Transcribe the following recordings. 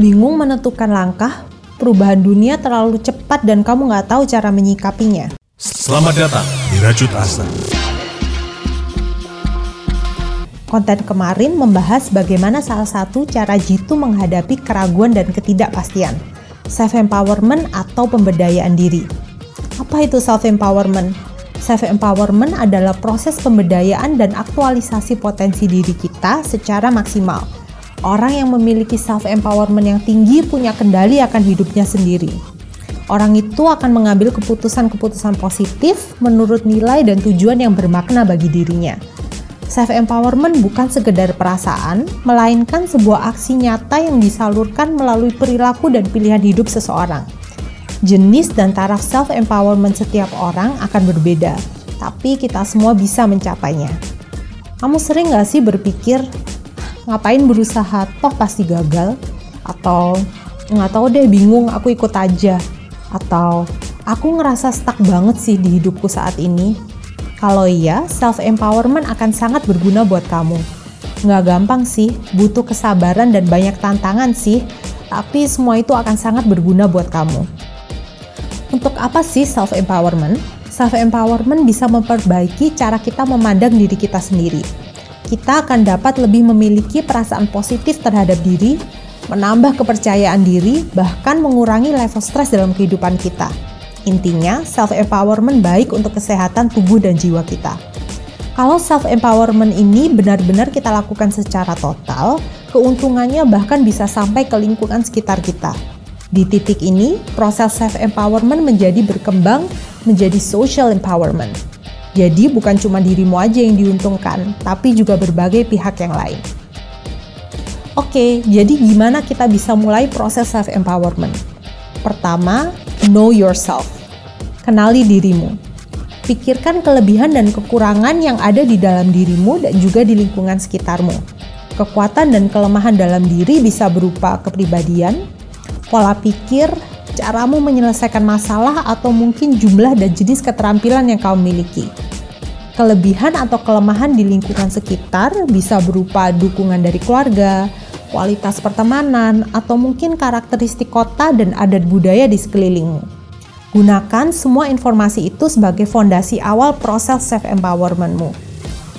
Bingung menentukan langkah, perubahan dunia terlalu cepat dan kamu nggak tahu cara menyikapinya. Selamat datang di Rajut Asa. Konten kemarin membahas bagaimana salah satu cara jitu menghadapi keraguan dan ketidakpastian. Self-empowerment atau pemberdayaan diri. Apa itu self-empowerment? Self-empowerment adalah proses pemberdayaan dan aktualisasi potensi diri kita secara maksimal. Orang yang memiliki self-empowerment yang tinggi punya kendali akan hidupnya sendiri. Orang itu akan mengambil keputusan-keputusan positif menurut nilai dan tujuan yang bermakna bagi dirinya Self-empowerment bukan sekedar perasaan, melainkan sebuah aksi nyata yang disalurkan melalui perilaku dan pilihan hidup seseorang. Jenis dan taraf self-empowerment setiap orang akan berbeda, tapi kita semua bisa mencapainya. Kamu sering gak sih berpikir, ngapain berusaha toh pasti gagal? Atau nggak tahu deh bingung aku ikut aja? Atau aku ngerasa stuck banget sih di hidupku saat ini, kalau iya, self-empowerment akan sangat berguna buat kamu. Nggak gampang sih, butuh kesabaran dan banyak tantangan sih, tapi semua itu akan sangat berguna buat kamu. Untuk apa sih self-empowerment? Self-empowerment bisa memperbaiki cara kita memandang diri kita sendiri. Kita akan dapat lebih memiliki perasaan positif terhadap diri, menambah kepercayaan diri, bahkan mengurangi level stres dalam kehidupan kita. Intinya, self-empowerment baik untuk kesehatan tubuh dan jiwa kita. Kalau self-empowerment ini benar-benar kita lakukan secara total, keuntungannya bahkan bisa sampai ke lingkungan sekitar kita. Di titik ini, proses self-empowerment menjadi berkembang menjadi social empowerment. Jadi bukan cuma dirimu aja yang diuntungkan, tapi juga berbagai pihak yang lain. Oke, jadi gimana kita bisa mulai proses self-empowerment? Pertama, Know yourself. Kenali dirimu. Pikirkan kelebihan dan kekurangan yang ada di dalam dirimu dan juga di lingkungan sekitarmu. Kekuatan dan kelemahan dalam diri bisa berupa kepribadian, pola pikir, caramu menyelesaikan masalah, atau mungkin jumlah dan jenis keterampilan yang kau miliki. Kelebihan atau kelemahan di lingkungan sekitar bisa berupa dukungan dari keluarga, kualitas pertemanan, atau mungkin karakteristik kota dan adat budaya di sekelilingmu. Gunakan semua informasi itu sebagai fondasi awal proses self-empowermentmu.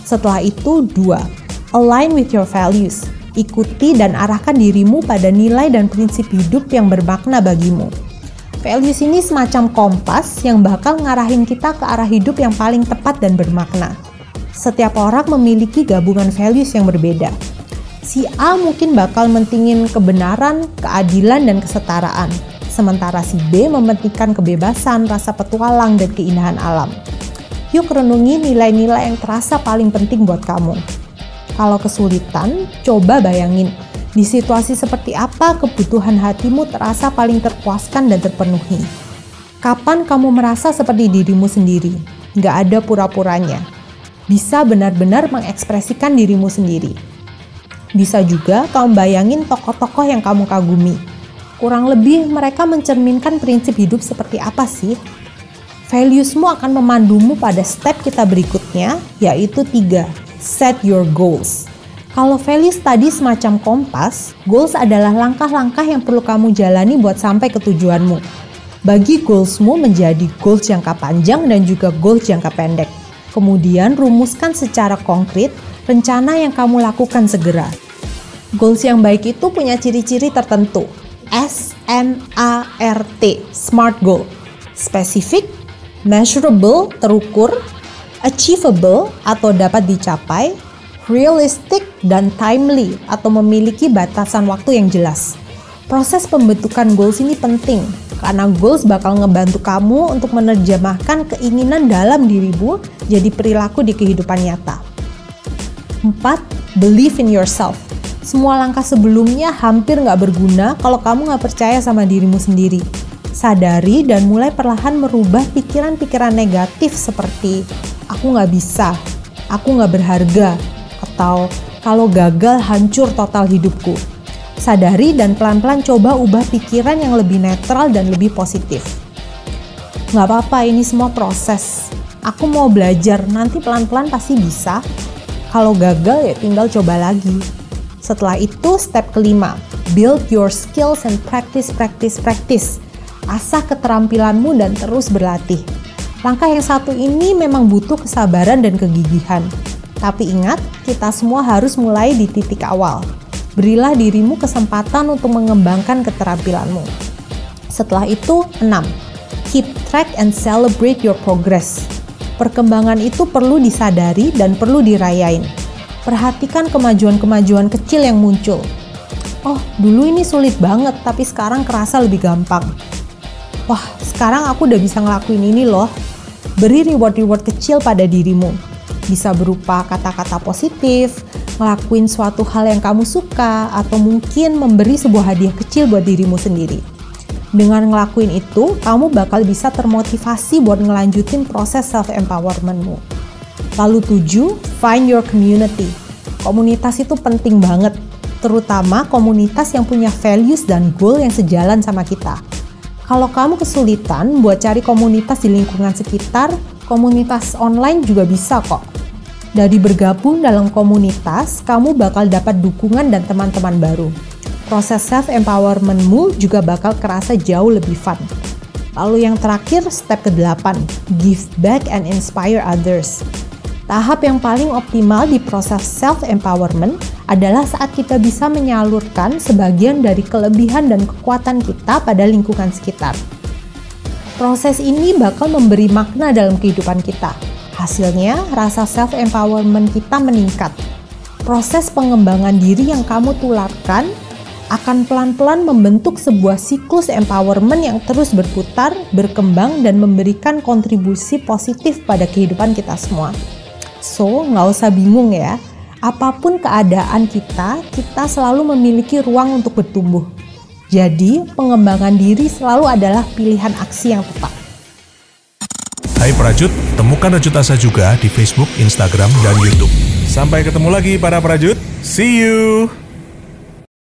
Setelah itu, dua, align with your values. Ikuti dan arahkan dirimu pada nilai dan prinsip hidup yang bermakna bagimu. Values ini semacam kompas yang bakal ngarahin kita ke arah hidup yang paling tepat dan bermakna. Setiap orang memiliki gabungan values yang berbeda, si A mungkin bakal mentingin kebenaran, keadilan, dan kesetaraan. Sementara si B mementingkan kebebasan, rasa petualang, dan keindahan alam. Yuk renungi nilai-nilai yang terasa paling penting buat kamu. Kalau kesulitan, coba bayangin di situasi seperti apa kebutuhan hatimu terasa paling terpuaskan dan terpenuhi. Kapan kamu merasa seperti dirimu sendiri? Gak ada pura-puranya. Bisa benar-benar mengekspresikan dirimu sendiri bisa juga kamu bayangin tokoh-tokoh yang kamu kagumi. Kurang lebih mereka mencerminkan prinsip hidup seperti apa sih? Valuesmu akan memandumu pada step kita berikutnya, yaitu tiga, set your goals. Kalau values tadi semacam kompas, goals adalah langkah-langkah yang perlu kamu jalani buat sampai ke tujuanmu. Bagi goalsmu menjadi goals jangka panjang dan juga goals jangka pendek. Kemudian rumuskan secara konkret rencana yang kamu lakukan segera. Goals yang baik itu punya ciri-ciri tertentu. S M A R T, SMART goal. Specific, measurable, terukur, achievable atau dapat dicapai, realistic dan timely atau memiliki batasan waktu yang jelas. Proses pembentukan goals ini penting karena goals bakal ngebantu kamu untuk menerjemahkan keinginan dalam dirimu jadi perilaku di kehidupan nyata. 4. Believe in yourself. Semua langkah sebelumnya hampir nggak berguna kalau kamu nggak percaya sama dirimu sendiri. Sadari dan mulai perlahan merubah pikiran-pikiran negatif seperti aku nggak bisa, aku nggak berharga, atau kalau gagal hancur total hidupku. Sadari dan pelan-pelan coba ubah pikiran yang lebih netral dan lebih positif. Nggak apa-apa, ini semua proses. Aku mau belajar, nanti pelan-pelan pasti bisa kalau gagal ya tinggal coba lagi. Setelah itu step kelima, build your skills and practice, practice, practice. Asah keterampilanmu dan terus berlatih. Langkah yang satu ini memang butuh kesabaran dan kegigihan. Tapi ingat, kita semua harus mulai di titik awal. Berilah dirimu kesempatan untuk mengembangkan keterampilanmu. Setelah itu, 6. Keep track and celebrate your progress. Perkembangan itu perlu disadari dan perlu dirayain. Perhatikan kemajuan-kemajuan kecil yang muncul. Oh, dulu ini sulit banget, tapi sekarang kerasa lebih gampang. Wah, sekarang aku udah bisa ngelakuin ini loh. Beri reward-reward kecil pada dirimu bisa berupa kata-kata positif, ngelakuin suatu hal yang kamu suka, atau mungkin memberi sebuah hadiah kecil buat dirimu sendiri. Dengan ngelakuin itu, kamu bakal bisa termotivasi buat ngelanjutin proses self-empowermentmu. Lalu tujuh, find your community. Komunitas itu penting banget, terutama komunitas yang punya values dan goal yang sejalan sama kita. Kalau kamu kesulitan buat cari komunitas di lingkungan sekitar, komunitas online juga bisa kok. Dari bergabung dalam komunitas, kamu bakal dapat dukungan dan teman-teman baru. Proses self-empowermentmu juga bakal kerasa jauh lebih fun. Lalu yang terakhir, step ke-8, give back and inspire others. Tahap yang paling optimal di proses self-empowerment adalah saat kita bisa menyalurkan sebagian dari kelebihan dan kekuatan kita pada lingkungan sekitar. Proses ini bakal memberi makna dalam kehidupan kita, Hasilnya, rasa self-empowerment kita meningkat. Proses pengembangan diri yang kamu tularkan akan pelan-pelan membentuk sebuah siklus empowerment yang terus berputar, berkembang, dan memberikan kontribusi positif pada kehidupan kita semua. So, nggak usah bingung ya. Apa pun keadaan kita, kita selalu memiliki ruang untuk bertumbuh. Jadi, pengembangan diri selalu adalah pilihan aksi yang tepat. Hai Prajut, temukan Rajut Asa juga di Facebook, Instagram, dan Youtube. Sampai ketemu lagi para Prajut. See you!